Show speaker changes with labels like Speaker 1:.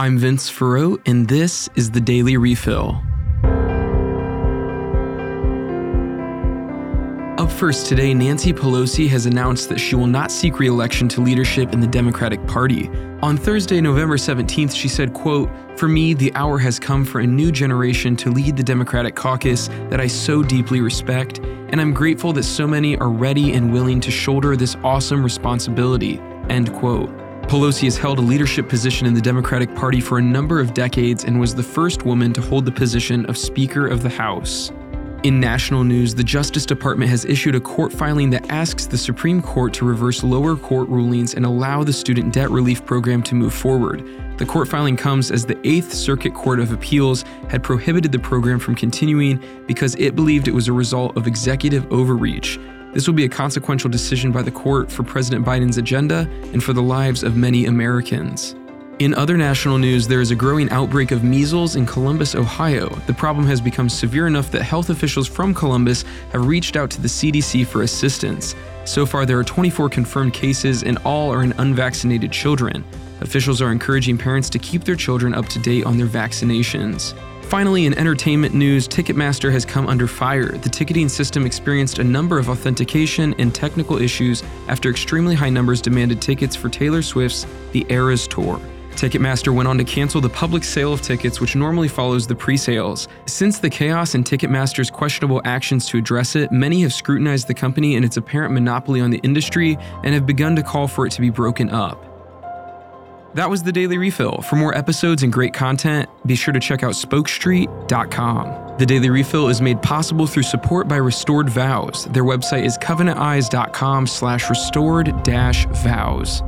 Speaker 1: I'm Vince Farrow, and this is the Daily Refill. Up first today, Nancy Pelosi has announced that she will not seek re-election to leadership in the Democratic Party. On Thursday, November 17th, she said, quote, "For me, the hour has come for a new generation to lead the Democratic caucus that I so deeply respect, and I'm grateful that so many are ready and willing to shoulder this awesome responsibility." End quote. Pelosi has held a leadership position in the Democratic Party for a number of decades and was the first woman to hold the position of Speaker of the House. In national news, the Justice Department has issued a court filing that asks the Supreme Court to reverse lower court rulings and allow the student debt relief program to move forward. The court filing comes as the Eighth Circuit Court of Appeals had prohibited the program from continuing because it believed it was a result of executive overreach. This will be a consequential decision by the court for President Biden's agenda and for the lives of many Americans. In other national news, there is a growing outbreak of measles in Columbus, Ohio. The problem has become severe enough that health officials from Columbus have reached out to the CDC for assistance. So far, there are 24 confirmed cases, and all are in unvaccinated children. Officials are encouraging parents to keep their children up to date on their vaccinations. Finally, in entertainment news, Ticketmaster has come under fire. The ticketing system experienced a number of authentication and technical issues after extremely high numbers demanded tickets for Taylor Swift's The Eras Tour. Ticketmaster went on to cancel the public sale of tickets, which normally follows the pre sales. Since the chaos and Ticketmaster's questionable actions to address it, many have scrutinized the company and its apparent monopoly on the industry and have begun to call for it to be broken up. That was the Daily Refill. For more episodes and great content, be sure to check out spokestreet.com. The Daily Refill is made possible through support by Restored Vows. Their website is covenanteyes.com slash restored dash vows.